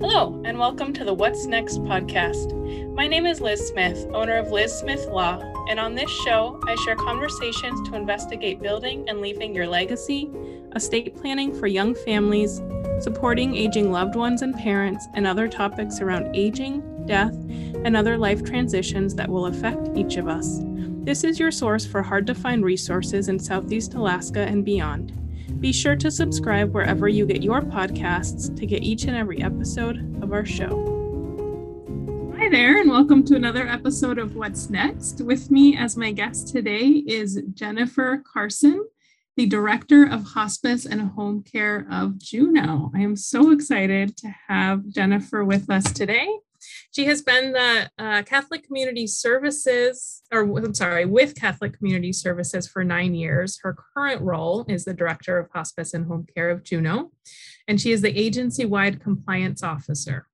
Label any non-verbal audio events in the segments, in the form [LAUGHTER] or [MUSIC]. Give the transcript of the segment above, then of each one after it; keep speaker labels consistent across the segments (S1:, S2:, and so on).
S1: Hello, and welcome to the What's Next podcast. My name is Liz Smith, owner of Liz Smith Law, and on this show, I share conversations to investigate building and leaving your legacy, estate planning for young families, supporting aging loved ones and parents, and other topics around aging, death, and other life transitions that will affect each of us. This is your source for hard to find resources in Southeast Alaska and beyond. Be sure to subscribe wherever you get your podcasts to get each and every episode of our show. Hi there, and welcome to another episode of What's Next. With me as my guest today is Jennifer Carson, the Director of Hospice and Home Care of Juneau. I am so excited to have Jennifer with us today. She has been the uh, Catholic Community Services, or I'm sorry, with Catholic Community Services for nine years. Her current role is the Director of Hospice and Home Care of Juneau, and she is the agency wide compliance officer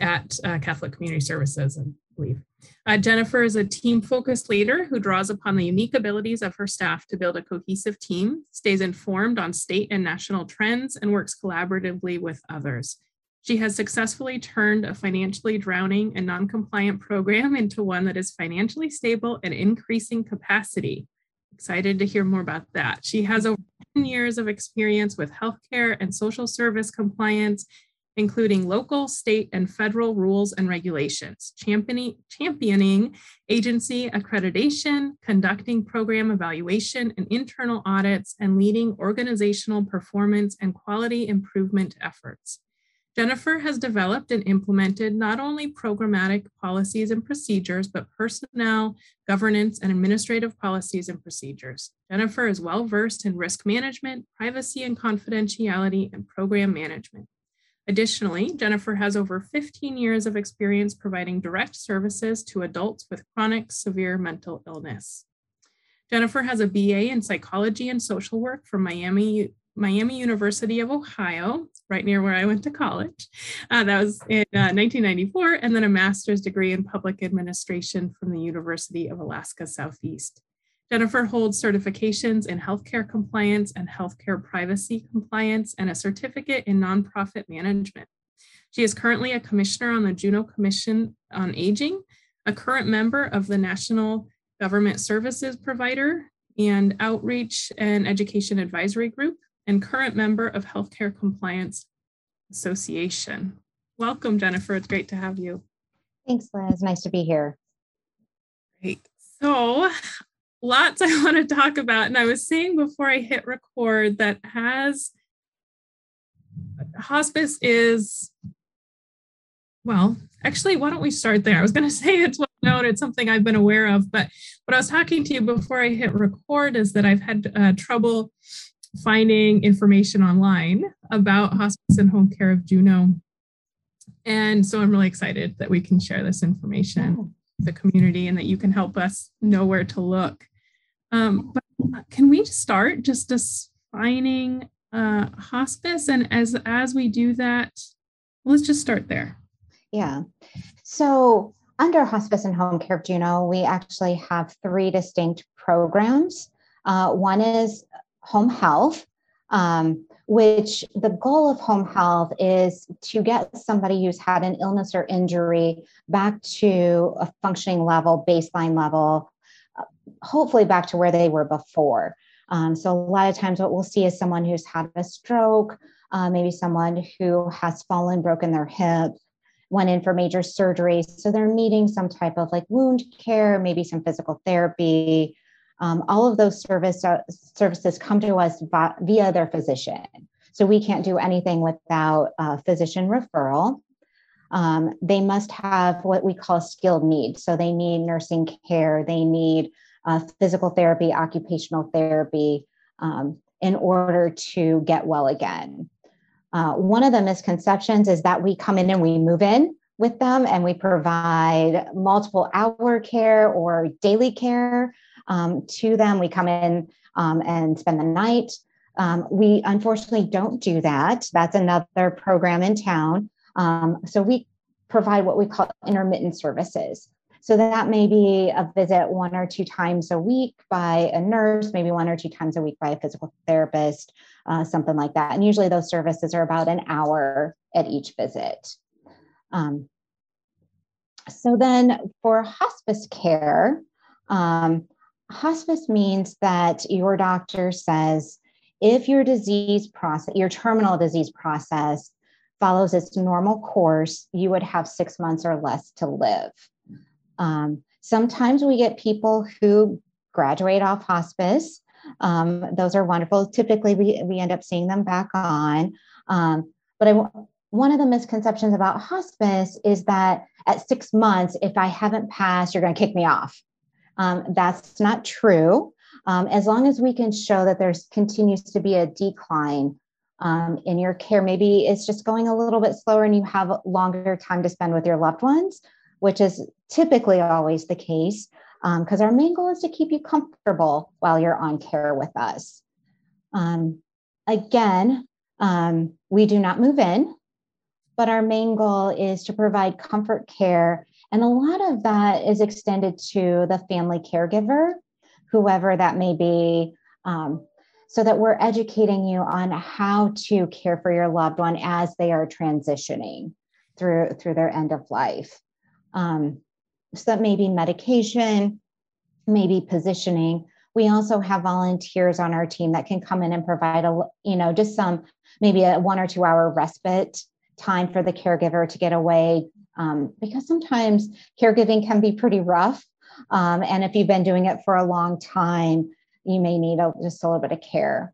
S1: at uh, Catholic Community Services, I believe. Uh, Jennifer is a team focused leader who draws upon the unique abilities of her staff to build a cohesive team, stays informed on state and national trends, and works collaboratively with others. She has successfully turned a financially drowning and non-compliant program into one that is financially stable and increasing capacity. Excited to hear more about that. She has over 10 years of experience with healthcare and social service compliance, including local, state, and federal rules and regulations, championing, championing agency accreditation, conducting program evaluation and internal audits, and leading organizational performance and quality improvement efforts. Jennifer has developed and implemented not only programmatic policies and procedures, but personnel, governance, and administrative policies and procedures. Jennifer is well versed in risk management, privacy and confidentiality, and program management. Additionally, Jennifer has over 15 years of experience providing direct services to adults with chronic severe mental illness. Jennifer has a BA in psychology and social work from Miami Miami University of Ohio, right near where I went to college. Uh, that was in uh, 1994, and then a master's degree in public administration from the University of Alaska Southeast. Jennifer holds certifications in healthcare compliance and healthcare privacy compliance and a certificate in nonprofit management. She is currently a commissioner on the Juneau Commission on Aging, a current member of the National Government Services Provider and Outreach and Education Advisory Group, and current member of Healthcare Compliance Association. Welcome, Jennifer. It's great to have you.
S2: Thanks, Liz. Nice to be here.
S1: Great. So, lots [LAUGHS] I want to talk about. And I was saying before I hit record that as hospice is, well, actually, why don't we start there? I was going [LAUGHS] to say it's well known, it's something I've been aware of, but what I was talking to you before I hit record is that I've had uh, trouble finding information online about hospice and home care of Juneau. And so I'm really excited that we can share this information with the community and that you can help us know where to look. Um, but can we start just defining uh, hospice? And as as we do that, let's just start there.
S2: Yeah. So under hospice and home care of Juneau, we actually have three distinct programs. Uh, one is home health, um, which the goal of home health is to get somebody who's had an illness or injury back to a functioning level, baseline level, uh, hopefully back to where they were before. Um, so, a lot of times, what we'll see is someone who's had a stroke, uh, maybe someone who has fallen, broken their hip, went in for major surgery. So, they're needing some type of like wound care, maybe some physical therapy, um, all of those service, uh, services come to us via their physician. So we can't do anything without a physician referral. Um, they must have what we call skilled needs. So they need nursing care, they need uh, physical therapy, occupational therapy um, in order to get well again. Uh, one of the misconceptions is that we come in and we move in with them and we provide multiple hour care or daily care um, to them. We come in um, and spend the night. Um, we unfortunately don't do that. That's another program in town. Um, so we provide what we call intermittent services. So that may be a visit one or two times a week by a nurse, maybe one or two times a week by a physical therapist, uh, something like that. And usually those services are about an hour at each visit. Um, so then for hospice care, um, hospice means that your doctor says if your disease process, your terminal disease process follows its normal course, you would have six months or less to live. Um, sometimes we get people who graduate off hospice. Um, those are wonderful. Typically, we, we end up seeing them back on. Um, but I, one of the misconceptions about hospice is that at six months, if I haven't passed, you're going to kick me off. Um, that's not true. Um, as long as we can show that there's continues to be a decline um, in your care, maybe it's just going a little bit slower and you have longer time to spend with your loved ones, which is typically always the case because um, our main goal is to keep you comfortable while you're on care with us. Um, again, um, we do not move in, but our main goal is to provide comfort care. And a lot of that is extended to the family caregiver, whoever that may be, um, so that we're educating you on how to care for your loved one as they are transitioning through, through their end of life. Um, so that may be medication, maybe positioning. We also have volunteers on our team that can come in and provide a, you know, just some maybe a one or two hour respite time for the caregiver to get away um, because sometimes caregiving can be pretty rough. Um, and if you've been doing it for a long time, you may need a, just a little bit of care.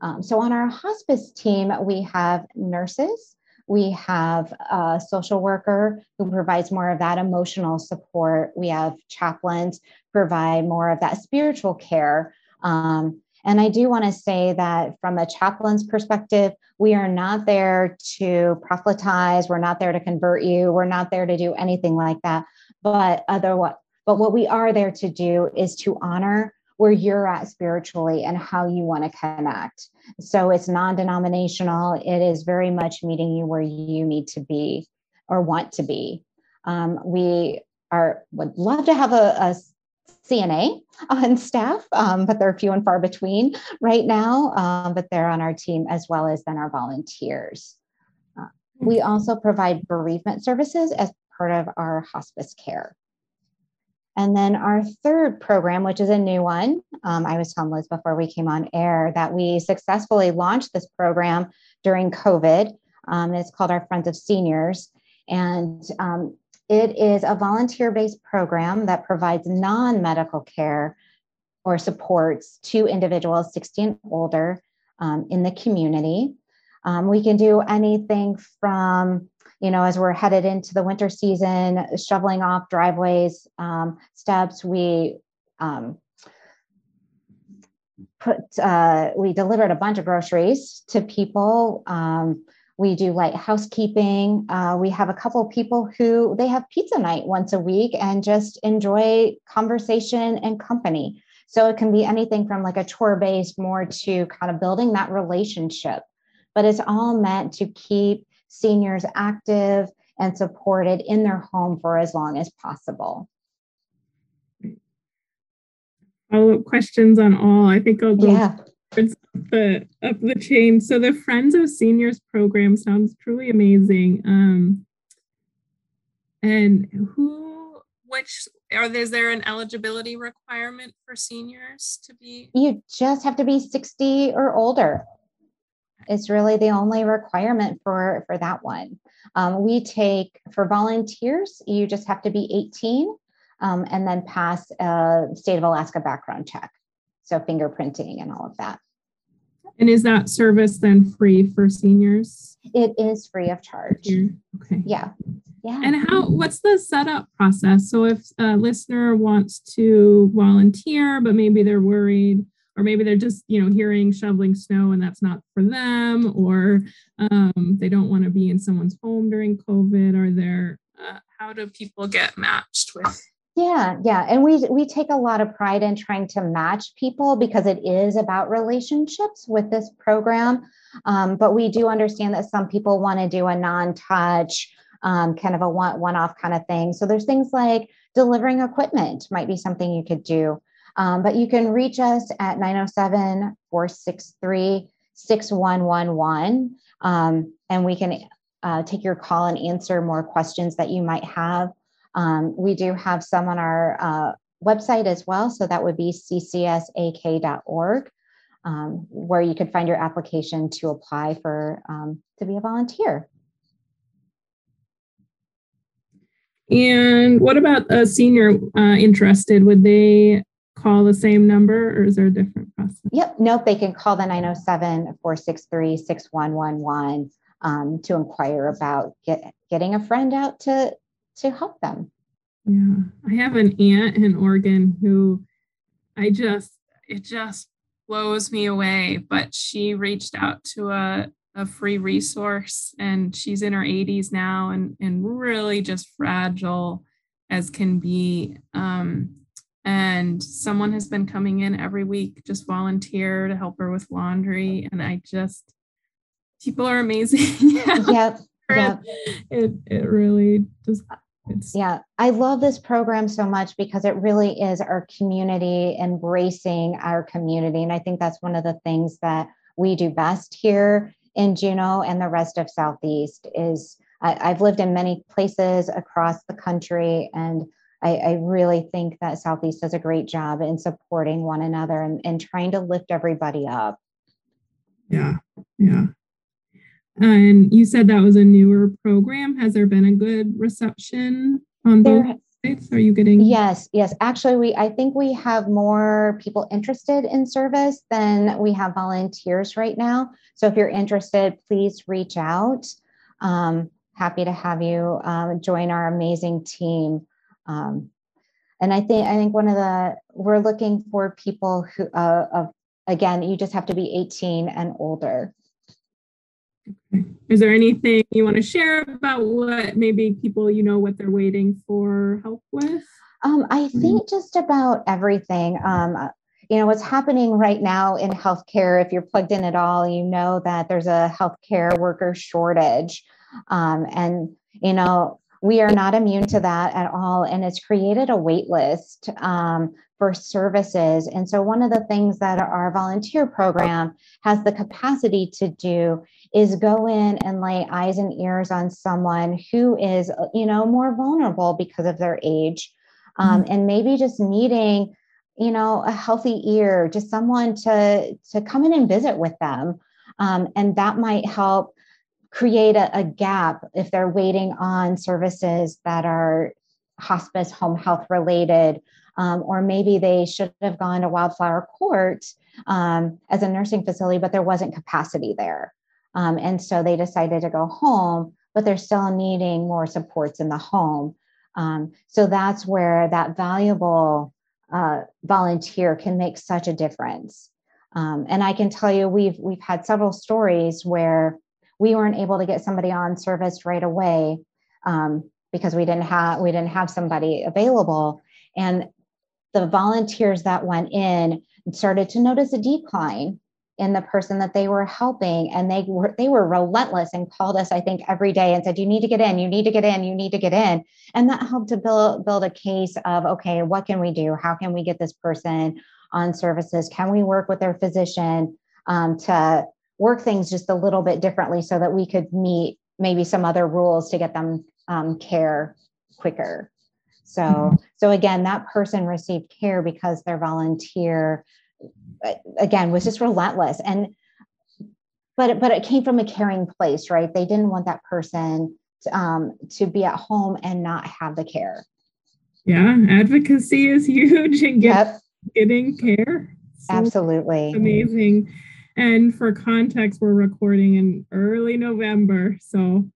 S2: Um, so on our hospice team, we have nurses, we have a social worker who provides more of that emotional support. We have chaplains provide more of that spiritual care. Um, and I do want to say that from a chaplain's perspective, we are not there to proselytize. We're not there to convert you. We're not there to do anything like that. But other what but what we are there to do is to honor where you're at spiritually and how you want to connect. So it's non denominational, it is very much meeting you where you need to be or want to be. Um, we are would love to have a, a CNA on [LAUGHS] staff, um, but they're few and far between right now. Um, but they're on our team as well as then our volunteers. Uh, we also provide bereavement services as part of our hospice care. And then our third program, which is a new one, um, I was telling Liz before we came on air that we successfully launched this program during COVID. Um, it's called our Friends of Seniors. And um, it is a volunteer based program that provides non medical care or supports to individuals 16 and older um, in the community. Um, we can do anything from you know, as we're headed into the winter season, shoveling off driveways, um, steps, we um, put, uh, we delivered a bunch of groceries to people. We do light housekeeping. Uh, we have a couple of people who they have pizza night once a week and just enjoy conversation and company. So it can be anything from like a chore based more to kind of building that relationship. But it's all meant to keep seniors active and supported in their home for as long as possible.
S1: Follow up questions on all. I think I'll go yeah. The up the chain. So the Friends of Seniors program sounds truly amazing. Um, and who, which, are is there an eligibility requirement for seniors to be?
S2: You just have to be 60 or older. It's really the only requirement for, for that one. Um, we take for volunteers, you just have to be 18 um, and then pass a state of Alaska background check. So fingerprinting and all of that.
S1: And is that service then free for seniors?
S2: It is free of charge.
S1: Okay.
S2: Yeah. Yeah.
S1: And how what's the setup process? So if a listener wants to volunteer, but maybe they're worried or maybe they're just you know hearing shoveling snow and that's not for them or um, they don't want to be in someone's home during covid or they're uh, how do people get matched with
S2: yeah yeah and we we take a lot of pride in trying to match people because it is about relationships with this program um, but we do understand that some people want to do a non-touch um, kind of a one one-off kind of thing so there's things like delivering equipment might be something you could do um, but you can reach us at 907 463 6111 um, and we can uh, take your call and answer more questions that you might have. Um, we do have some on our uh, website as well. So that would be ccsak.org, um, where you could find your application to apply for um, to be a volunteer.
S1: And what about a senior uh, interested? Would they call the same number or is there a different process?
S2: Yep, nope, they can call the 907 463 6111 um, to inquire about get, getting a friend out to, to help them.
S1: Yeah, I have an aunt in Oregon who I just, it just blows me away, but she reached out to a, a free resource and she's in her 80s now and, and really just fragile as can be. Um, and someone has been coming in every week just volunteer to help her with laundry and i just people are amazing
S2: yep [LAUGHS] yep
S1: it it really just
S2: it's yeah i love this program so much because it really is our community embracing our community and i think that's one of the things that we do best here in juneau and the rest of southeast is I, i've lived in many places across the country and I, I, really think that Southeast does a great job in supporting one another and, and trying to lift everybody up.
S1: Yeah, yeah. And you said that was a newer program. Has there been a good reception on both sites? Are you getting?
S2: Yes, yes. Actually, we I think we have more people interested in service than we have volunteers right now. So if you're interested, please reach out. Um, happy to have you um, join our amazing team. Um, and I think I think one of the we're looking for people who uh, of again you just have to be 18 and older.
S1: Okay. Is there anything you want to share about what maybe people you know what they're waiting for help with?
S2: Um, I mm-hmm. think just about everything. Um, uh, you know what's happening right now in healthcare. If you're plugged in at all, you know that there's a healthcare worker shortage, um, and you know we are not immune to that at all. And it's created a wait list um, for services. And so, one of the things that our volunteer program has the capacity to do is go in and lay eyes and ears on someone who is, you know, more vulnerable because of their age. Um, mm-hmm. And maybe just needing you know a healthy ear just someone to to come in and visit with them um, and that might help create a, a gap if they're waiting on services that are hospice home health related um, or maybe they should have gone to wildflower court um, as a nursing facility but there wasn't capacity there. Um, and so they decided to go home but they're still needing more supports in the home. Um, so that's where that valuable uh, volunteer can make such a difference. Um, and i can tell you we've we've had several stories where we weren't able to get somebody on service right away um, because we didn't have we didn't have somebody available. And the volunteers that went in started to notice a decline in the person that they were helping and they were they were relentless and called us i think every day and said you need to get in you need to get in you need to get in and that helped to build build a case of okay what can we do how can we get this person on services can we work with their physician um, to work things just a little bit differently so that we could meet maybe some other rules to get them um, care quicker. So, mm-hmm. So again, that person received care because their volunteer, again, was just relentless. And, but, but it came from a caring place, right? They didn't want that person to, um, to be at home and not have the care.
S1: Yeah, advocacy is [LAUGHS] huge and get, yep. getting care.
S2: So Absolutely.
S1: Amazing. And for context, we're recording in early November, so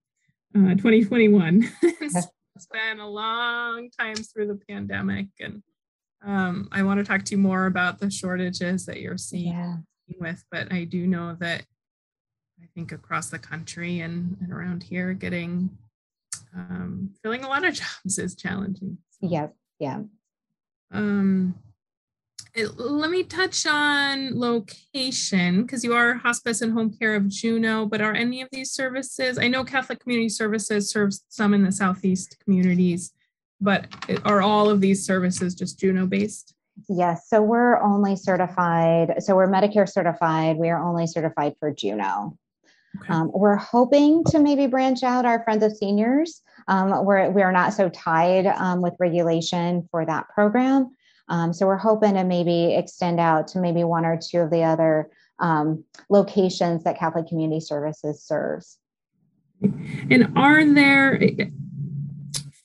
S1: uh, 2021. [LAUGHS] it's been a long time through the pandemic, and um, I want to talk to you more about the shortages that you're seeing yeah. with. But I do know that I think across the country and, and around here, getting um, filling a lot of [LAUGHS] jobs is challenging.
S2: Yep. Yeah.
S1: Um, let me touch on location because you are hospice and home care of Juneau, but are any of these services? I know Catholic Community Services serves some in the Southeast communities, but are all of these services just Juneau based?
S2: Yes. So we're only certified. So we're Medicare certified. We are only certified for Juneau. Okay. Um, we're hoping to maybe branch out our Friends of Seniors. Um, we're, we're not so tied um, with regulation for that program. Um, so we're hoping to maybe extend out to maybe one or two of the other um, locations that Catholic Community Services serves.
S1: And are there,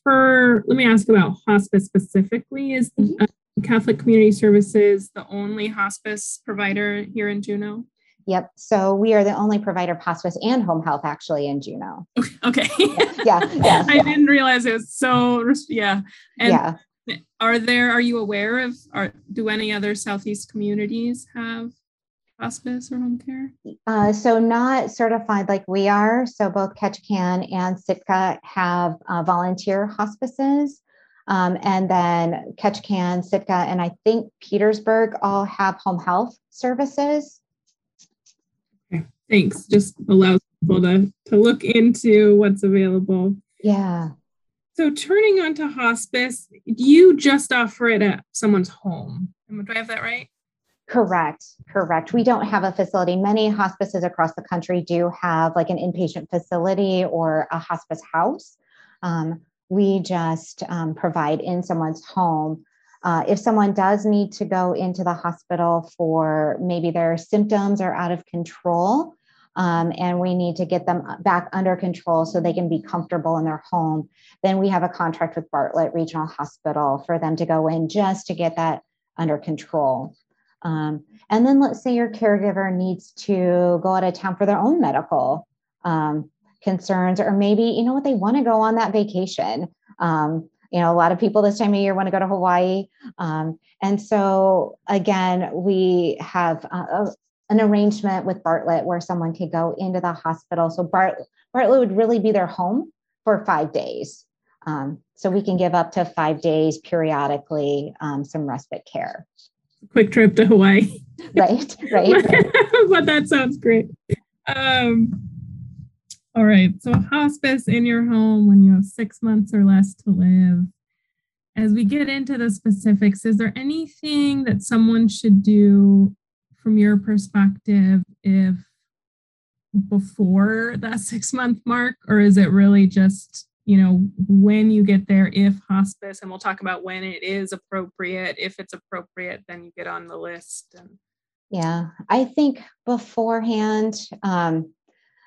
S1: for, let me ask about hospice specifically, is mm-hmm. uh, Catholic Community Services the only hospice provider here in Juneau?
S2: Yep. So we are the only provider of hospice and home health actually in Juneau. [LAUGHS]
S1: Okay.
S2: yeah. Yeah. [LAUGHS]
S1: I didn't realize it was so, yeah. And yeah. Are there, are you aware of, are, do any other Southeast communities have hospice or home care?
S2: Uh, so not certified like we are. So both Ketchikan and Sitka have uh, volunteer hospices. Um, and then Ketchikan, Sitka, and I think Petersburg all have home health services.
S1: Okay, thanks. Just allows people to, to look into what's available.
S2: Yeah.
S1: So turning on to hospice, you just offer it at someone's home. Do I have that right?
S2: Correct, correct. We don't have a facility. Many hospices across the country do have like an inpatient facility or a hospice house. Um, we just um, provide in someone's home. Uh, if someone does need to go into the hospital for maybe their symptoms are out of control, um, and we need to get them back under control so they can be comfortable in their home, then we have a contract with Bartlett Regional Hospital for them to go in just to get that under control. Um, and then let's say your caregiver needs to go out of town for their own medical um, concerns, or maybe, you know what, they want to go on that vacation. Um, you know, a lot of people this time of year want to go to Hawaii. Um, and so, again, we have uh, an arrangement with Bartlett where someone could go into the hospital. So Bart, Bartlett would really be their home for five days. Um, so we can give up to five days periodically um, some respite care.
S1: Quick trip to Hawaii. [LAUGHS]
S2: right, right. [LAUGHS]
S1: but that sounds great. Um, all right. So hospice in your home when you have six months or less to live. As we get into the specifics, is there anything that someone should do from your perspective if before that six month mark or is it really just you know when you get there if hospice and we'll talk about when it is appropriate if it's appropriate then you get on the list and
S2: yeah i think beforehand um,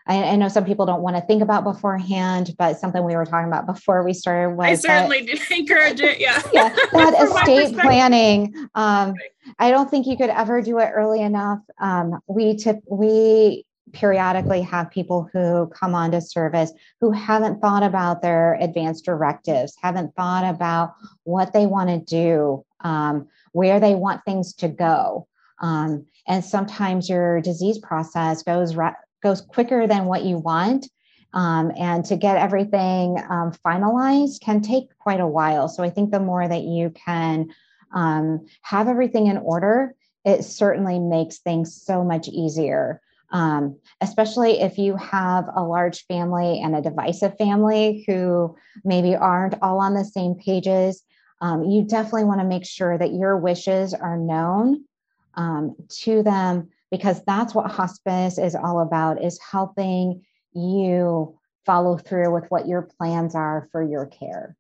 S2: I, I, know some people don't want to think about beforehand, but something we were talking about before we started was
S1: I certainly that, [LAUGHS] do encourage it. Yeah. [LAUGHS]
S2: yeah. That [LAUGHS] estate planning. Um, I don't think you could ever do it early enough. Um, we tip, we periodically have people who come onto service who haven't thought about their advanced directives, haven't thought about what they want to do, um, where they want things to go. Um, and sometimes your disease process goes ra- goes quicker than what you want. Um, and to get everything um, finalized can take quite a while. So I think the more that you can um, have everything in order, it certainly makes things so much easier. Um, especially if you have a large family and a divisive family who maybe aren't all on the same pages. Um, you definitely want to make sure that your wishes are known um, to them because that's what hospice is all about is helping you follow through with what your plans are for your care.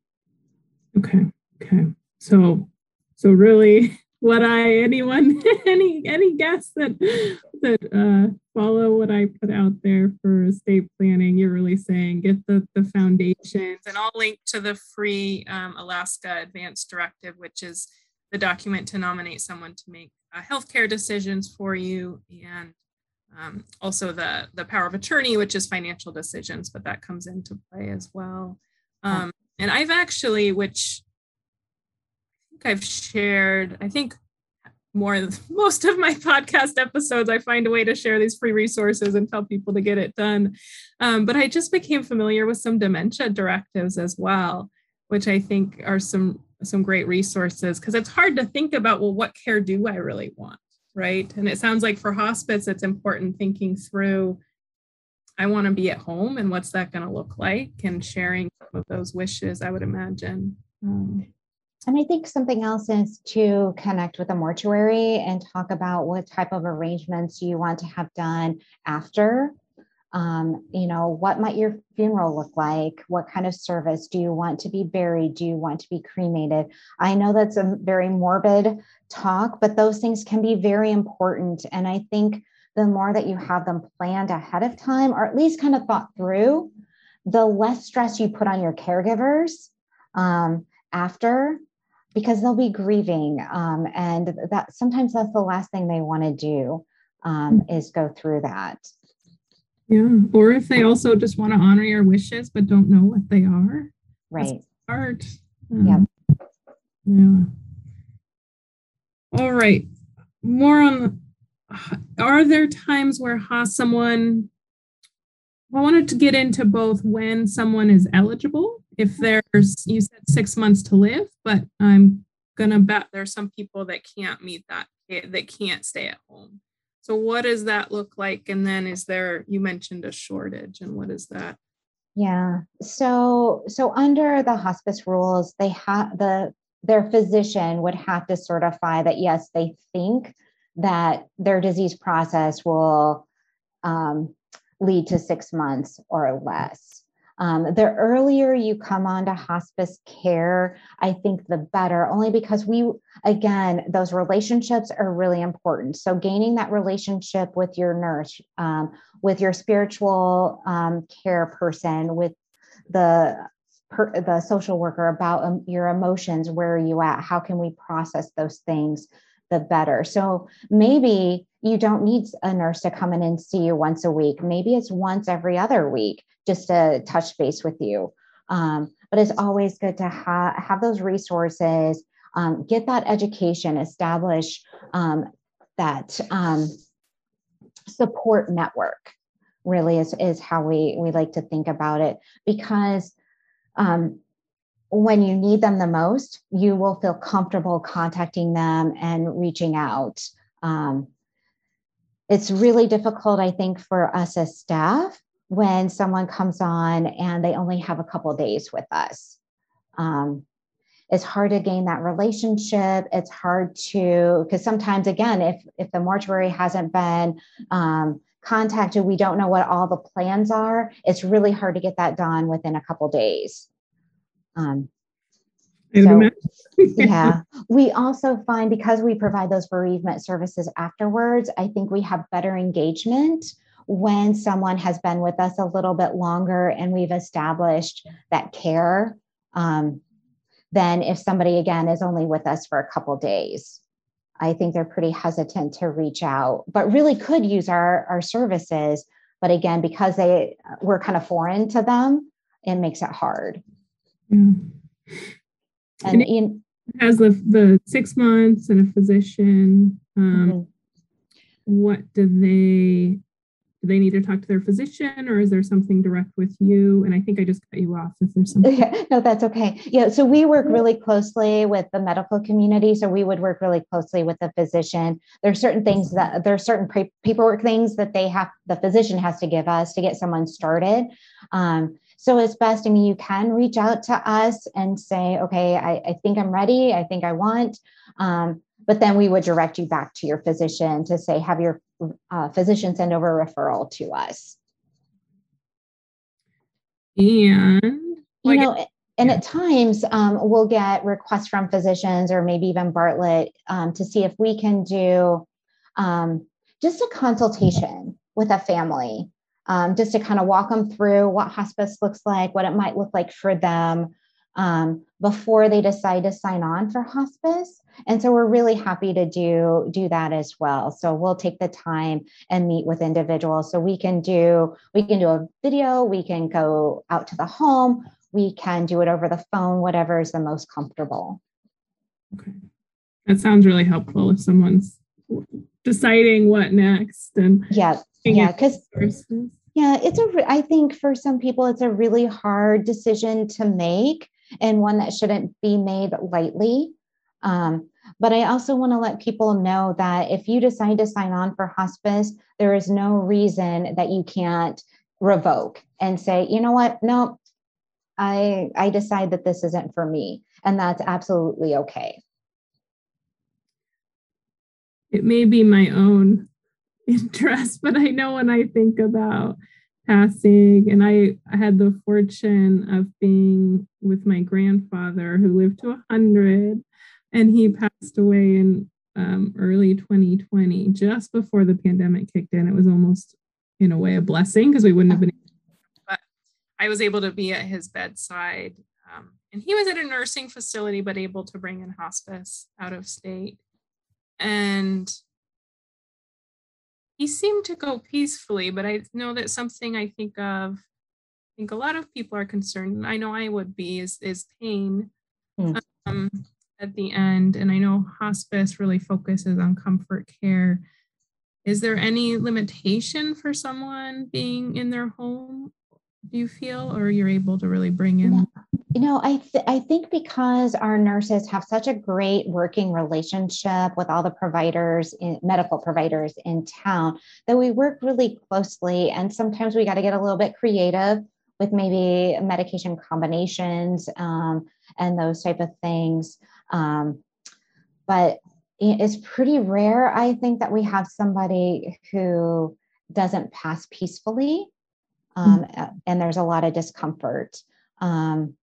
S1: Okay okay. So so really [LAUGHS] what i anyone [LAUGHS] any any guests that that uh follow what i put out there for estate planning you're really saying get the the foundations and i'll link to the free um, alaska advanced directive which is the document to nominate someone to make uh, healthcare decisions for you and um, also the the power of attorney which is financial decisions but that comes into play as well. Um, and i've actually which i think i've shared i think more [LAUGHS] most of my podcast episodes i find a way to share these free resources and tell people to get it done. Um, but i just became familiar with some dementia directives as well which i think are some some great resources because it's hard to think about well what care do i really want right? And it sounds like for hospice it's important thinking through i want to be at home and what's that going to look like? And sharing some of those wishes i would imagine. Um,
S2: and I think something else is to connect with a mortuary and talk about what type of arrangements you want to have done after um, you know, what might your funeral look like? What kind of service? Do you want to be buried? Do you want to be cremated? I know that's a very morbid talk, but those things can be very important. And I think the more that you have them planned ahead of time, or at least kind of thought through, the less stress you put on your caregivers um, after because they'll be grieving um, and that sometimes that's the last thing they want to do um, is go through that
S1: yeah. Or if they also just want to honor your wishes but don't know what they are.
S2: Right.
S1: Hard. Um, yeah. Yeah. All right. More on are there times where ha someone I wanted to get into both when someone is eligible, if there's you said six months to live, but I'm gonna bet there's some people that can't meet that that can't stay at home. So what does that look like? And then is there, you mentioned a shortage and what is that?
S2: Yeah. So so under the hospice rules, they have the their physician would have to certify that yes, they think that their disease process will um, lead to six months or less. Um, the earlier you come on to hospice care, I think the better, only because we, again, those relationships are really important. So, gaining that relationship with your nurse, um, with your spiritual um, care person, with the per, the social worker about um, your emotions, where are you at? How can we process those things? The better. So maybe you don't need a nurse to come in and see you once a week. Maybe it's once every other week just to touch base with you. Um, but it's always good to ha- have those resources, um, get that education, establish um, that um, support network. Really is is how we we like to think about it because um, when you need them the most, you will feel comfortable contacting them and reaching out. Um, it's really difficult, I think, for us as staff when someone comes on and they only have a couple days with us. Um, it's hard to gain that relationship. It's hard to because sometimes, again, if if the mortuary hasn't been um, contacted, we don't know what all the plans are. It's really hard to get that done within a couple days. Um, so, [LAUGHS] yeah, we also find because we provide those bereavement services afterwards, I think we have better engagement when someone has been with us a little bit longer and we've established that care um, than if somebody again is only with us for a couple days. I think they're pretty hesitant to reach out but really could use our our services. But again because they we're kind of foreign to them it makes it hard
S1: yeah. and, and in, has the the six months and a physician um, mm-hmm. what do they do they need to talk to their physician or is there something direct with you? And I think I just cut you off if there's something. [LAUGHS]
S2: Yeah, no, that's okay. Yeah, so we work really closely with the medical community. So we would work really closely with the physician. There are certain things that there are certain pre- paperwork things that they have, the physician has to give us to get someone started. Um, so it's best, I mean, you can reach out to us and say, okay, I, I think I'm ready. I think I want. Um, but then we would direct you back to your physician to say, have your uh, physician send over a referral to us.
S1: And
S2: you know, and at times um, we'll get requests from physicians or maybe even Bartlett um, to see if we can do um, just a consultation with a family, um, just to kind of walk them through what hospice looks like, what it might look like for them um, before they decide to sign on for hospice. And so we're really happy to do do that as well. So we'll take the time and meet with individuals. So we can do we can do a video we can go out to the home we can do it over the phone whatever is the most comfortable.
S1: Okay. That sounds really helpful if someone's deciding what next and
S2: yeah yeah because yeah it's a i think for some people it's a really hard decision to make and one that shouldn't be made lightly. Um, but I also want to let people know that if you decide to sign on for hospice, there is no reason that you can't revoke and say, you know what, no, I I decide that this isn't for me, and that's absolutely okay.
S1: It may be my own [LAUGHS] interest, but I know when I think about passing. And I, I had the fortune of being with my grandfather who lived to 100, and he passed away in um, early 2020, just before the pandemic kicked in. It was almost, in a way, a blessing because we wouldn't have been. But I was able to be at his bedside. Um, and he was at a nursing facility, but able to bring in hospice out of state. And he seemed to go peacefully, but I know that something I think of, I think a lot of people are concerned, and I know I would be, is, is pain mm. um, at the end. And I know hospice really focuses on comfort care. Is there any limitation for someone being in their home, do you feel, or you're able to really bring in?
S2: Yeah. You know, I th- I think because our nurses have such a great working relationship with all the providers, in, medical providers in town, that we work really closely. And sometimes we got to get a little bit creative with maybe medication combinations um, and those type of things. Um, but it's pretty rare, I think, that we have somebody who doesn't pass peacefully, um, mm-hmm. and there's a lot of discomfort. Um,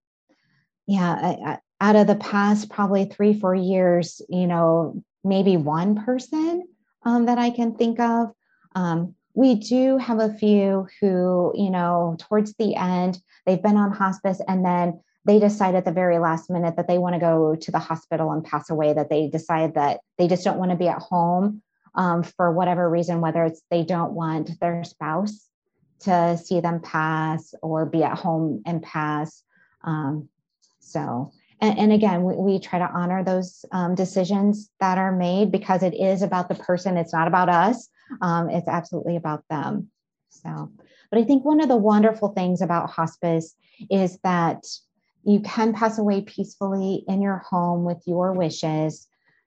S2: yeah, out of the past probably three, four years, you know, maybe one person um, that I can think of. Um, we do have a few who, you know, towards the end, they've been on hospice and then they decide at the very last minute that they want to go to the hospital and pass away, that they decide that they just don't want to be at home um, for whatever reason, whether it's they don't want their spouse to see them pass or be at home and pass. Um, so, and, and again, we, we, try to honor those um, decisions that are made because it is about the person. It's not about us. Um, it's absolutely about them. So, but I think one of the wonderful things about hospice is that you can pass away peacefully in your home with your wishes.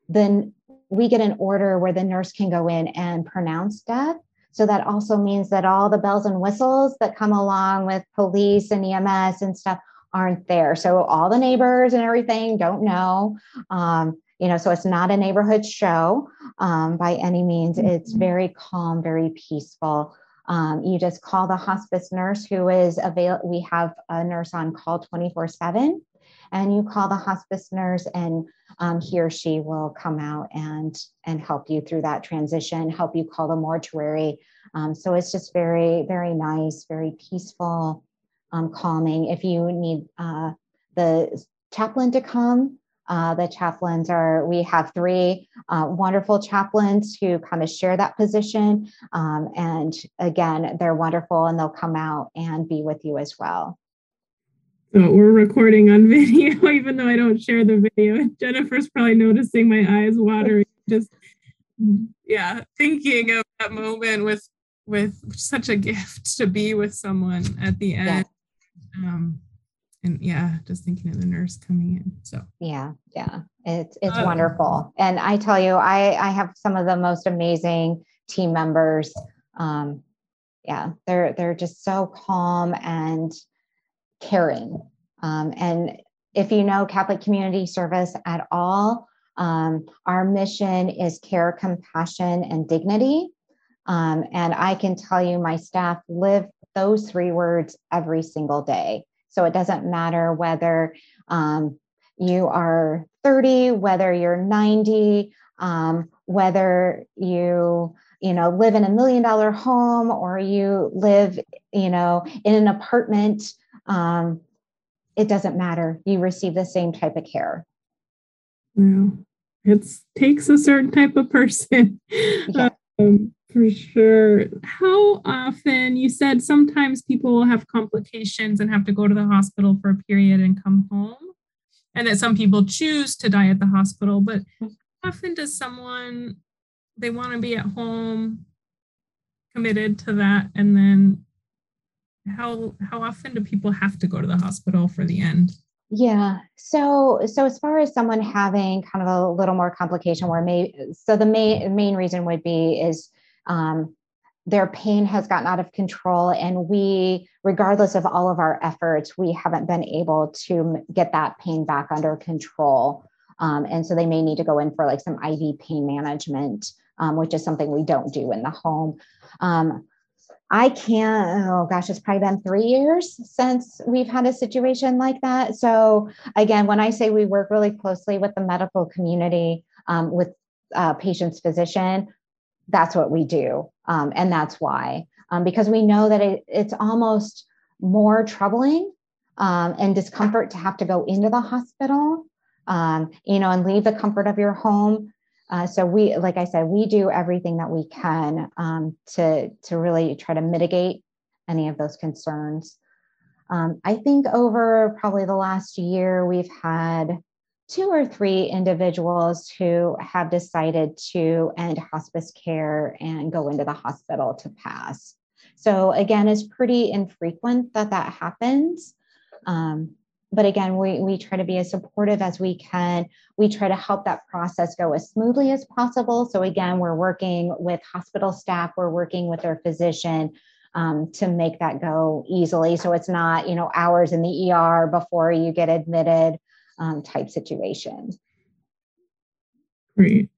S2: Then we get an order where the nurse can go in and pronounce death. So that also means that all the bells and whistles that come along with police and EMS and stuff aren't there. So all the neighbors and everything don't know. Um, you know, so it's not a neighborhood show um, by any means. It's mm-hmm. very calm, very peaceful. Um, you just call the hospice nurse who is available. We have a nurse on call 24 7, and you call the hospice nurse, and um, he or she will come out and and help you through that transition, help you call the mortuary. Um, so it's just very, very nice, very peaceful um, calming. If you need uh, the chaplain to come, uh, the chaplains are, we have three uh, wonderful chaplains who kind of share that position. Um, and again, they're wonderful and they'll come out and be with you as well.
S1: So we're recording on [LAUGHS] video, even though I don't share the video. Jennifer's probably noticing my eyes watering, [LAUGHS] just yeah, thinking of that moment with with such a gift to be with someone at the end. Um, and yeah, just thinking of the nurse coming in. So
S2: yeah, yeah, it's it's uh, wonderful. And I tell you, I I have some of the most amazing team members. Um, yeah, they're they're just so calm and caring. Um, and if you know Catholic Community Service at all, um, our mission is care, compassion, and dignity. Um, and I can tell you, my staff live those three words every single day. So it doesn't matter whether um, you are 30, whether you're 90, um, whether you you know live in a million dollar home or you live you know in an apartment um, it doesn't matter you receive the same type of care
S1: yeah it takes a certain type of person yeah. [LAUGHS] um, for sure. How often, you said sometimes people will have complications and have to go to the hospital for a period and come home, and that some people choose to die at the hospital, but how often does someone, they want to be at home committed to that and then how how often do people have to go to the hospital for the end
S2: yeah. So so as far as someone having kind of a little more complication where may so the main main reason would be is um, their pain has gotten out of control and we regardless of all of our efforts we haven't been able to get that pain back under control um, and so they may need to go in for like some iv pain management um, which is something we don't do in the home um, I can't, oh gosh, it's probably been three years since we've had a situation like that. So, again, when I say we work really closely with the medical community, um, with uh, patient's physician, that's what we do. Um, and that's why, um, because we know that it, it's almost more troubling um, and discomfort to have to go into the hospital, um, you know, and leave the comfort of your home uh, so we, like I said, we do everything that we can um, to to really try to mitigate any of those concerns. Um, I think over probably the last year, we've had two or three individuals who have decided to end hospice care and go into the hospital to pass. So again, it's pretty infrequent that that happens. Um, but again, we, we try to be as supportive as we can. We try to help that process go as smoothly as possible. So again, we're working with hospital staff, we're working with their physician um, to make that go easily. So it's not, you know, hours in the ER before you get admitted um, type situation.
S3: Great,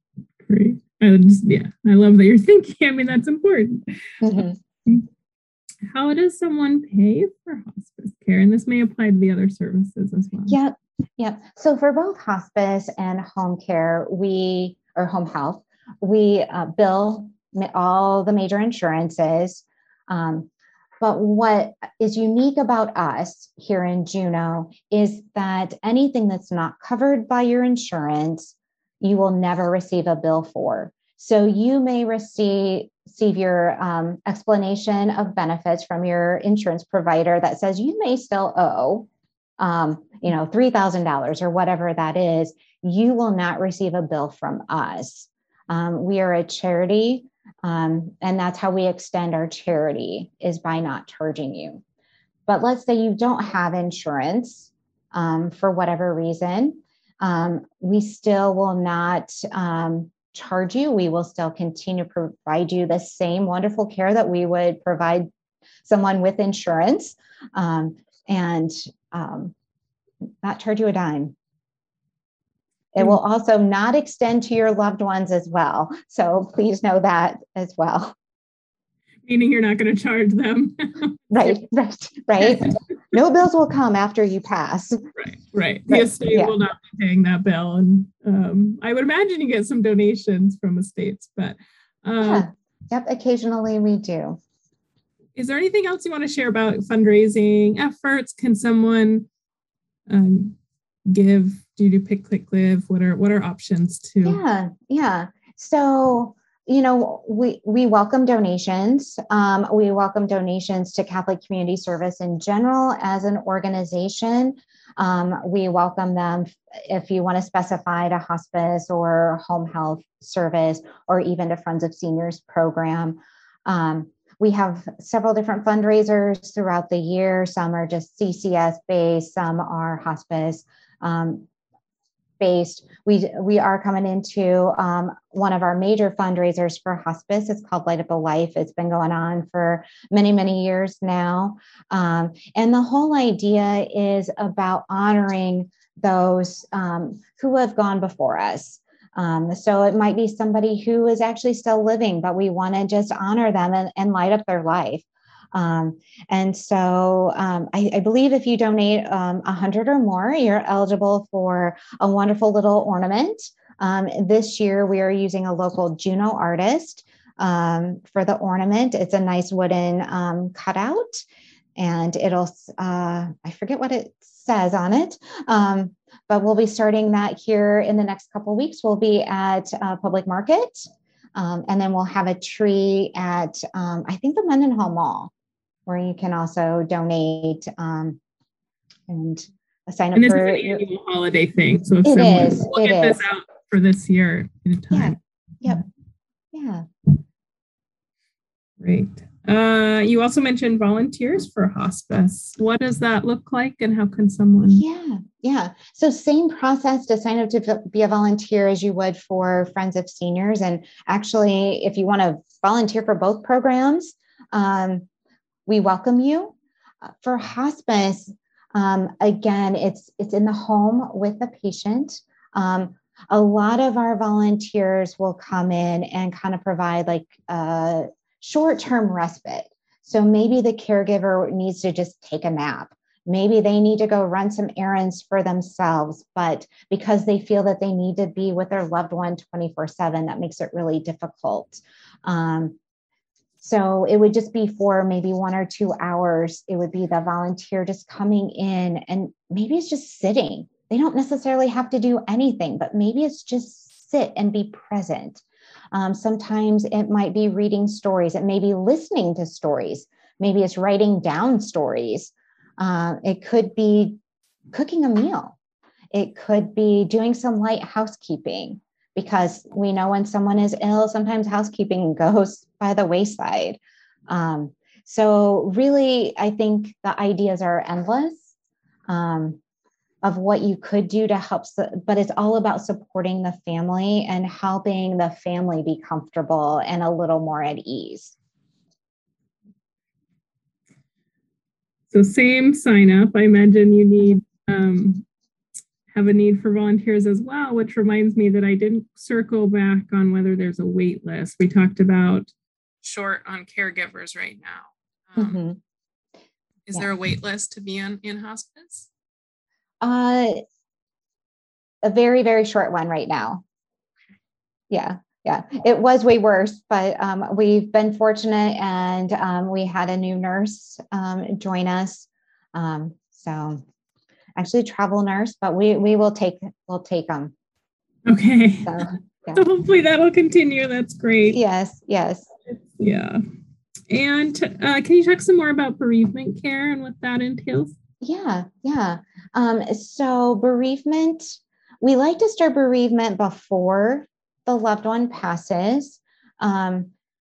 S3: great. I just, yeah, I love that you're [LAUGHS] thinking. I mean, that's important. Mm-hmm. How does someone pay for hospice care? And this may apply to the other services as well.
S2: Yep. Yep. So for both hospice and home care, we, or home health, we uh, bill all the major insurances. Um, but what is unique about us here in Juneau is that anything that's not covered by your insurance, you will never receive a bill for. So you may receive receive your um, explanation of benefits from your insurance provider that says you may still owe, um, you know, three thousand dollars or whatever that is. You will not receive a bill from us. Um, we are a charity, um, and that's how we extend our charity is by not charging you. But let's say you don't have insurance um, for whatever reason, um, we still will not charge you. We will still continue to provide you the same wonderful care that we would provide someone with insurance um, and um, not charge you a dime. It will also not extend to your loved ones as well. So please know that as well.
S3: Meaning you're not going to charge them. [LAUGHS]
S2: right, right, right. no bills will come after you pass.
S3: Right, right. The estate yeah. will not be paying that bill, and um, I would imagine you get some donations from estates, but
S2: um, yeah, yep. Occasionally we do.
S3: Is there anything else you want to share about fundraising efforts? Can someone um, give? Do you do pick, click, give? What are what are options to?
S2: Yeah, yeah. So you know, we we welcome donations. Um, we welcome donations to Catholic Community Service in general as an organization. Um, we welcome them if you want to specify to hospice or home health service or even to Friends of Seniors program. Um, we have several different fundraisers throughout the year. Some are just CCS based, some are hospice. Um, based. We we are coming into um, one of our major fundraisers for hospice. It's called Light Up a Life. It's been going on for many many years now, um, and the whole idea is about honoring those um, who have gone before us. Um, so it might be somebody who is actually still living, but we want to just honor them and, and light up their life. Um, and so um, I, I, believe if you donate um, 100 or more, you're eligible for a wonderful little ornament. Um, this year, we are using a local Juneau artist um, for the ornament. It's a nice wooden um, cutout, and it'll, uh, I forget what it says on it. but we'll be starting that here in the next couple weeks. We'll be at uh, Public Market. Um, and then we'll have a tree at, um, I think, the Mendenhall Mall where you can also donate um, and sign up
S3: and this
S2: for
S3: is an annual holiday thing. So if it is, will get is. this out for this year in time.
S2: Yeah. Yep. Yeah.
S3: Great. Uh, you also mentioned volunteers for hospice. What does that look like and how can someone?
S2: Yeah, yeah. So, same process to sign up to be a volunteer as you would for Friends of Seniors. And actually, if you want to volunteer for both programs, um, we welcome you. Uh, for hospice, um, again, it's it's in the home with the patient. Um, a lot of our volunteers will come in and kind of provide like a short-term respite. So maybe the caregiver needs to just take a nap. Maybe they need to go run some errands for themselves, but because they feel that they need to be with their loved one 24 7, that makes it really difficult. Um, so it would just be for maybe one or two hours. It would be the volunteer just coming in and maybe it's just sitting. They don't necessarily have to do anything, but maybe it's just sit and be present. Um, sometimes it might be reading stories, it may be listening to stories, maybe it's writing down stories. Uh, it could be cooking a meal, it could be doing some light housekeeping because we know when someone is ill, sometimes housekeeping [LAUGHS] goes by the wayside. Um, so, really, I think the ideas are endless. Um, of what you could do to help but it's all about supporting the family and helping the family be comfortable and a little more at ease
S1: so same sign up i imagine you need um, have a need for volunteers as well which reminds me that i didn't circle back on whether there's a wait list we talked about short on caregivers right now um, mm-hmm. is yeah. there a wait list to be in in hospice
S2: uh, a very, very short one right now. Yeah, yeah. It was way worse, but um, we've been fortunate and um, we had a new nurse um, join us. Um, so actually travel nurse, but we, we will take, we'll take them.
S1: Okay. So, yeah. so hopefully that'll continue. That's great.
S2: Yes, yes.
S1: Yeah. And uh, can you talk some more about bereavement care and what that entails?
S2: Yeah, yeah. Um, so bereavement, we like to start bereavement before the loved one passes. Um,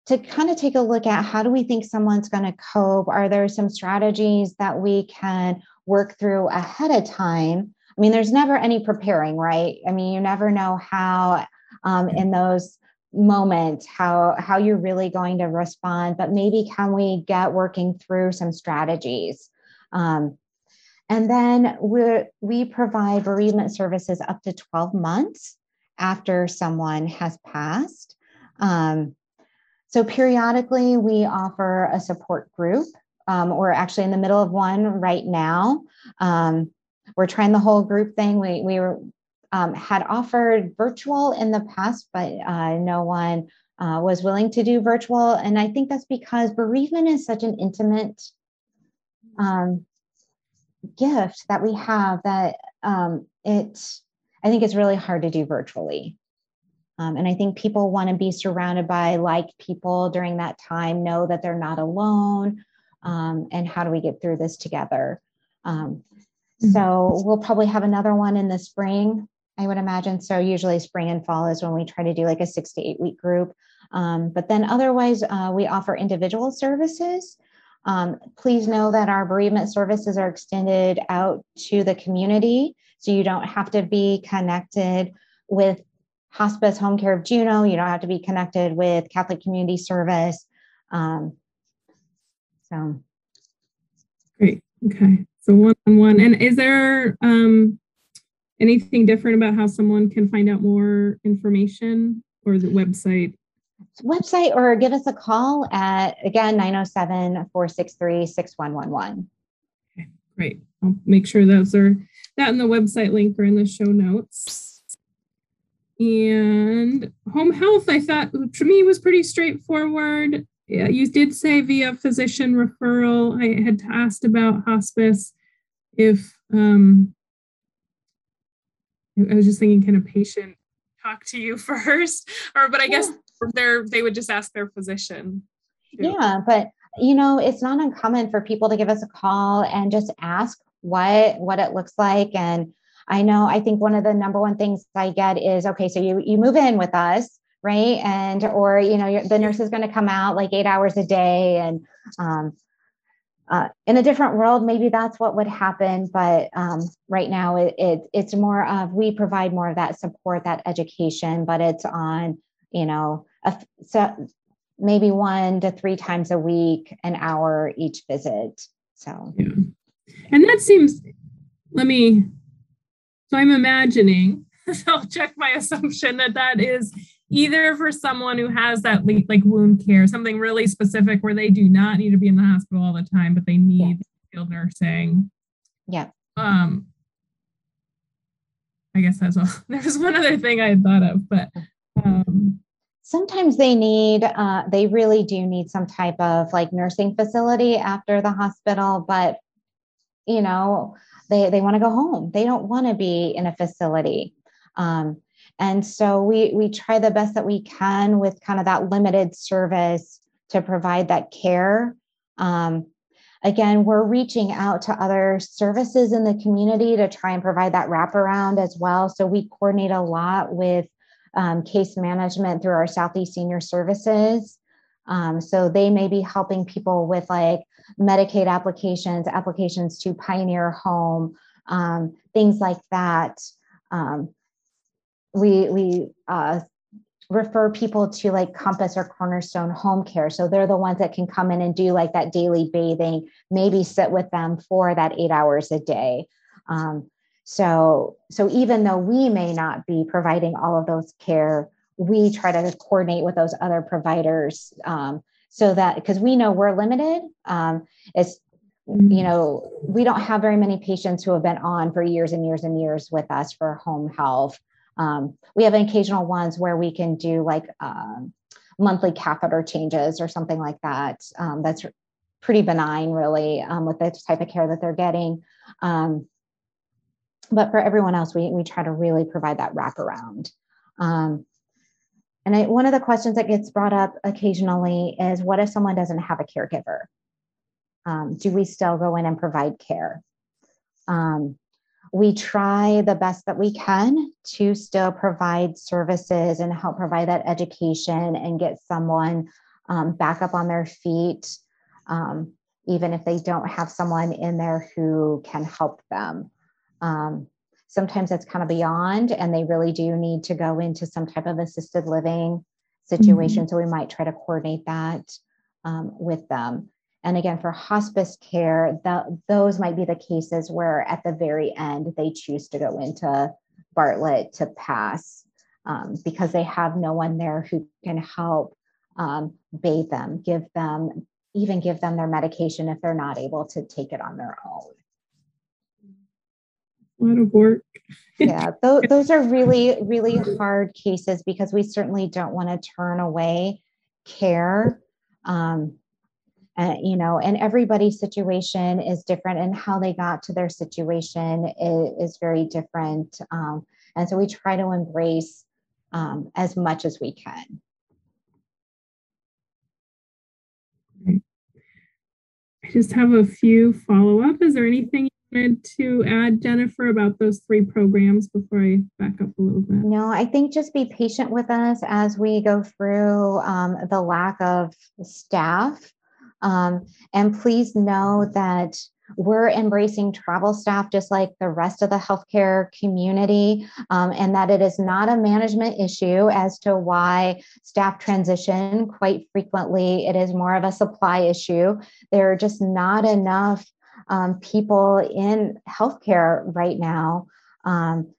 S2: to kind of take a look at how do we think someone's going to cope? Are there some strategies that we can work through ahead of time? I mean, there's never any preparing, right? I mean, you never know how um, in those moments how how you're really going to respond but maybe can we get working through some strategies um, and then we we provide bereavement services up to 12 months after someone has passed. Um, so periodically, we offer a support group. Um, we're actually in the middle of one right now. Um, we're trying the whole group thing. We, we were, um, had offered virtual in the past, but uh, no one uh, was willing to do virtual. And I think that's because bereavement is such an intimate um, gift that we have that um, it i think it's really hard to do virtually um, and i think people want to be surrounded by like people during that time know that they're not alone um, and how do we get through this together um, mm-hmm. so we'll probably have another one in the spring i would imagine so usually spring and fall is when we try to do like a six to eight week group um, but then otherwise uh, we offer individual services um, please know that our bereavement services are extended out to the community. So you don't have to be connected with hospice home care of Juneau. You don't have to be connected with Catholic Community Service. Um, so
S1: great. Okay. So one on one. And is there um, anything different about how someone can find out more information or the website?
S2: website or give us a call at again 907 463 6111.
S1: Okay, great. I'll make sure those are that in the website link or in the show notes. And home health, I thought to me was pretty straightforward. Yeah, you did say via physician referral. I had asked about hospice if um, I was just thinking, can a patient talk to you [LAUGHS] first? Or, but I guess they're they would just ask their physician.
S2: Too. Yeah, but you know, it's not uncommon for people to give us a call and just ask what what it looks like and I know I think one of the number one things I get is okay, so you you move in with us, right? And or you know the nurse is going to come out like eight hours a day, and um, uh, in a different world, maybe that's what would happen. But um, right now, it, it it's more of we provide more of that support, that education, but it's on you know a, so maybe one to three times a week, an hour each visit. So,
S1: yeah. And that seems, let me, so I'm imagining, [LAUGHS] I'll check my assumption that that is
S3: either for someone who has that like wound care, something really specific where they do not need to be in the hospital all the time, but they need skilled nursing.
S2: Yeah.
S3: Um, I guess that's all. [LAUGHS] There's one other thing I had thought of, but um,
S2: sometimes they need uh, they really do need some type of like nursing facility after the hospital but you know they they want to go home they don't want to be in a facility um, and so we we try the best that we can with kind of that limited service to provide that care. Um, again we're reaching out to other services in the community to try and provide that wraparound as well. So we coordinate a lot with um, case management through our southeast senior services. Um, so they may be helping people with like Medicaid applications, applications to Pioneer Home, um, things like that. Um, we we uh, refer people to like Compass or Cornerstone Home Care. So they're the ones that can come in and do like that daily bathing, maybe sit with them for that eight hours a day. Um, so so even though we may not be providing all of those care, we try to coordinate with those other providers um, so that because we know we're limited um, it's you know we don't have very many patients who have been on for years and years and years with us for home health um, we have occasional ones where we can do like um, monthly catheter changes or something like that um, that's pretty benign really um, with the type of care that they're getting um, but for everyone else we, we try to really provide that wraparound um, and I, one of the questions that gets brought up occasionally is what if someone doesn't have a caregiver? Do we still go in and provide care? Um, we try the best that we can to still provide services and help provide that education and get someone um, back up on their feet, um, even if they don't have someone in there who can help them. Um, sometimes that's kind of beyond and they really do need to go into some type of assisted living situation mm-hmm. so we might try to coordinate that um, with them and again for hospice care the, those might be the cases where at the very end they choose to go into bartlett to pass um, because they have no one there who can help um, bathe them give them even give them their medication if they're not able to take it on their own
S3: a lot of work. [LAUGHS]
S2: yeah, th- those are really, really hard cases because we certainly don't want to turn away care. Um, and, you know, and everybody's situation is different, and how they got to their situation is, is very different. Um, and so we try to embrace um, as much as we can.
S3: I just have a few follow up. Is there anything you wanted to add, Jennifer, about those three programs before I back up a little bit?
S2: No, I think just be patient with us as we go through um, the lack of staff. Um, and please know that we're embracing travel staff just like the rest of the healthcare community, um, and that it is not a management issue as to why staff transition. Quite frequently, it is more of a supply issue. There are just not enough um, people in healthcare right now. Um,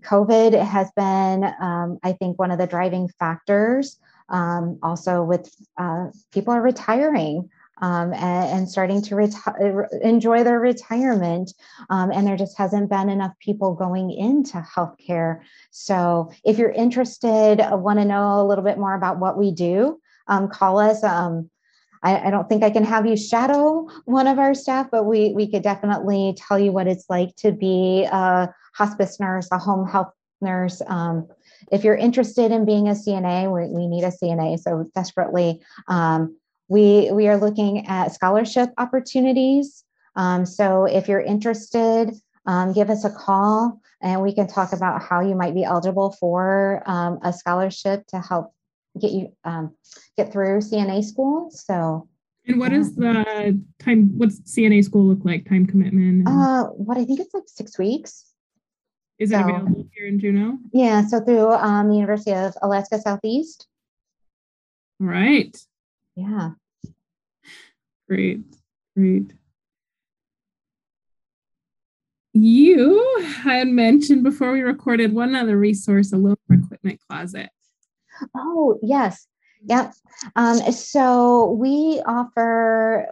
S2: COVID has been, um, I think, one of the driving factors. Um, also, with uh, people are retiring um, and, and, starting to enjoy their retirement, um, and there just hasn't been enough people going into healthcare. So, if you're interested, uh, want to know a little bit more about what we do, call us. I, I, don't think I can have you shadow one of our staff, but we we could definitely tell you what it's like to be a hospice nurse, a home health nurse. Um, if you're interested in being a CNA, we, we need a CNA so desperately. Um, we we are looking at scholarship opportunities. Um, so if you're interested, um, give us a call and we can talk about how you might be eligible for um, a scholarship to help get you um, get through CNA school. So.
S3: And what is the time? What's CNA school look like? Time commitment?
S2: Uh, what I think it's like six weeks.
S3: Is so, it available here in Juneau?
S2: Yeah, so through um, the University of Alaska Southeast.
S3: All right.
S2: Yeah.
S3: Great, great. You had mentioned before we recorded one other resource, a little equipment closet.
S2: Oh, yes. Yep. Um, so we offer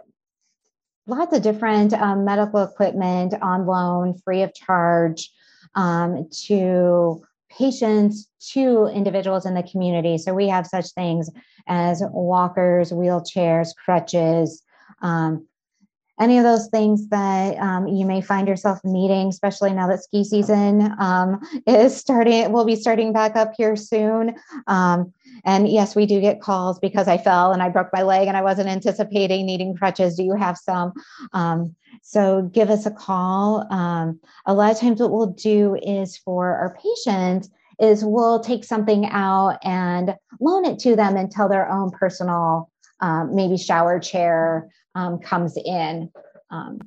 S2: lots of different um, medical equipment on loan free of charge um, to patients to individuals in the community. So we have such things as walkers, wheelchairs, crutches, um, any of those things that um, you may find yourself needing, especially now that ski season um, [LAUGHS] is starting, will be starting back up here soon. Um, and yes, we do get calls because I fell and I broke my leg and I wasn't anticipating needing crutches. Do you have some? Um, so give us a call. Um, a lot of times, what we'll do is for our patients is we'll take something out and loan it to them until their own personal, um, maybe shower chair um, comes in. Um,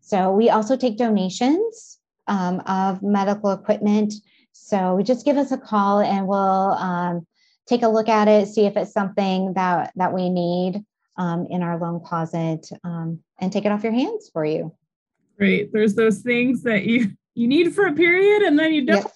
S2: so we also take donations um, of medical equipment. So just give us a call and we'll um, take a look at it, see if it's something that that we need um, in our loan closet, um, and take it off your hands for you.
S3: Great. There's those things that you you need for a period, and then you don't. Yep.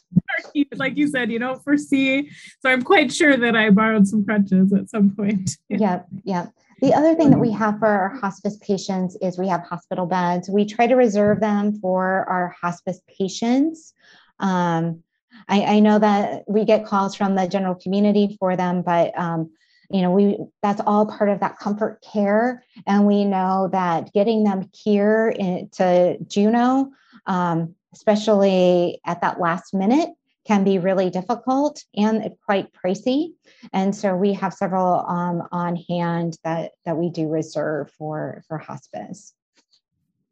S3: [LAUGHS] Like you said, you don't foresee. So I'm quite sure that I borrowed some crutches at some point. [LAUGHS]
S2: yep. Yep. The other thing that we have for our hospice patients is we have hospital beds. We try to reserve them for our hospice patients. Um, I, I, know that we get calls from the general community for them, but um, you know, we that's all part of that comfort care, and we know that getting them here in, to Juneau, um, especially at that last minute, can be really difficult and quite pricey. And so we have several um, on hand that that we do reserve for for hospice.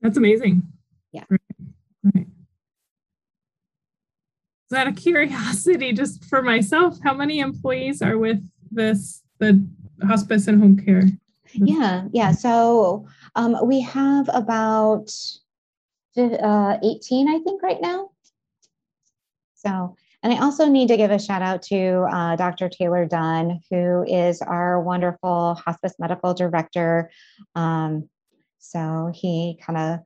S3: That's amazing.
S2: Yeah.
S3: Right. right out of curiosity, just for myself, how many employees are with this, the hospice and home care?
S2: Yeah, yeah. So um, we have about uh, 18, I think, right now. So, and I also need to give a shout out to uh, Dr. Taylor Dunn, who is our wonderful hospice medical director. Um, so he kind of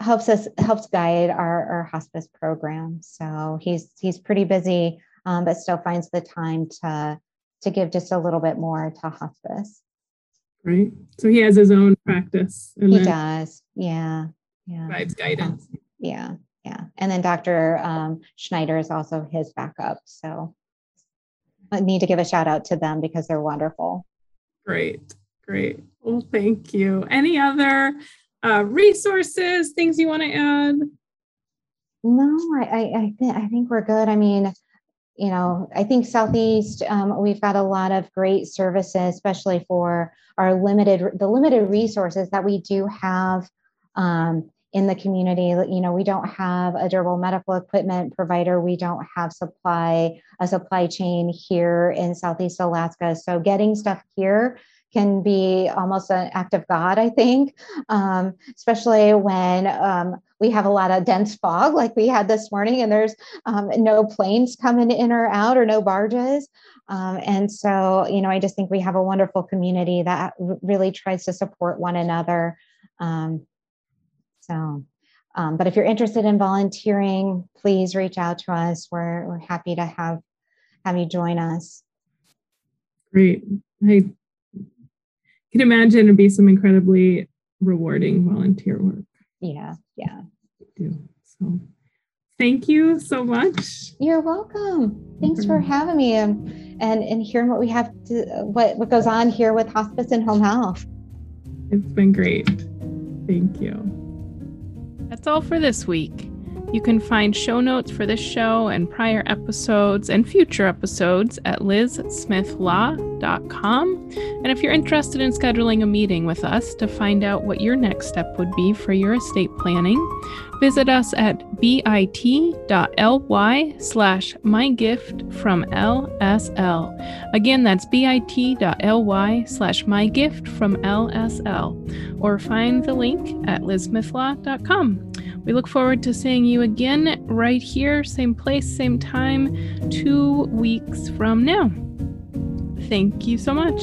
S2: helps us helps guide our, our hospice program. So he's he's pretty busy, um, but still finds the time to to give just a little bit more to hospice.
S3: Right. So he has his own practice.
S2: he does. Yeah.
S3: Yeah. Provides guidance.
S2: Yeah. Yeah. And then Dr. Um, Schneider is also his backup. So I need to give a shout out to them because they're wonderful.
S3: Great. Great. Well, thank you. Any other uh, resources, things you want to add?
S2: No, I, I, I, th- I think we're good. I mean, you know, I think Southeast, um, we've got a lot of great services, especially for our limited, the limited resources that we do have um, in the community. You know, we don't have a durable medical equipment provider. We don't have supply, a supply chain here in Southeast Alaska. So getting stuff here can be almost an act of God, I think, um, especially when um, we have a lot of dense fog [LAUGHS] like we had this morning and there's um, no planes coming in or out or no barges. Um, and so, you know, I just think we have a wonderful community that really tries to support one another. So, um, but if you're interested in volunteering, please reach out to us. We're, we're happy to have have you join us.
S3: Great. I can imagine it'd be some incredibly rewarding volunteer work.
S2: Yeah, yeah.
S3: Do So thank you so much.
S2: You're welcome. Thanks for having me and and, and hearing what we have to what, what goes on here with hospice and home health.
S3: It's been great. Thank you.
S1: That's all for this week. You can find show notes for this show and prior episodes and future episodes at lizsmithlaw.com. And if you're interested in scheduling a meeting with us to find out what your next step would be for your estate planning, visit us at bit.ly slash mygift from LSL. Again, that's bit.ly slash mygift from LSL. Or find the link at lizsmithlaw.com. We look forward to seeing you again right here, same place, same time, two weeks from now. Thank you so much.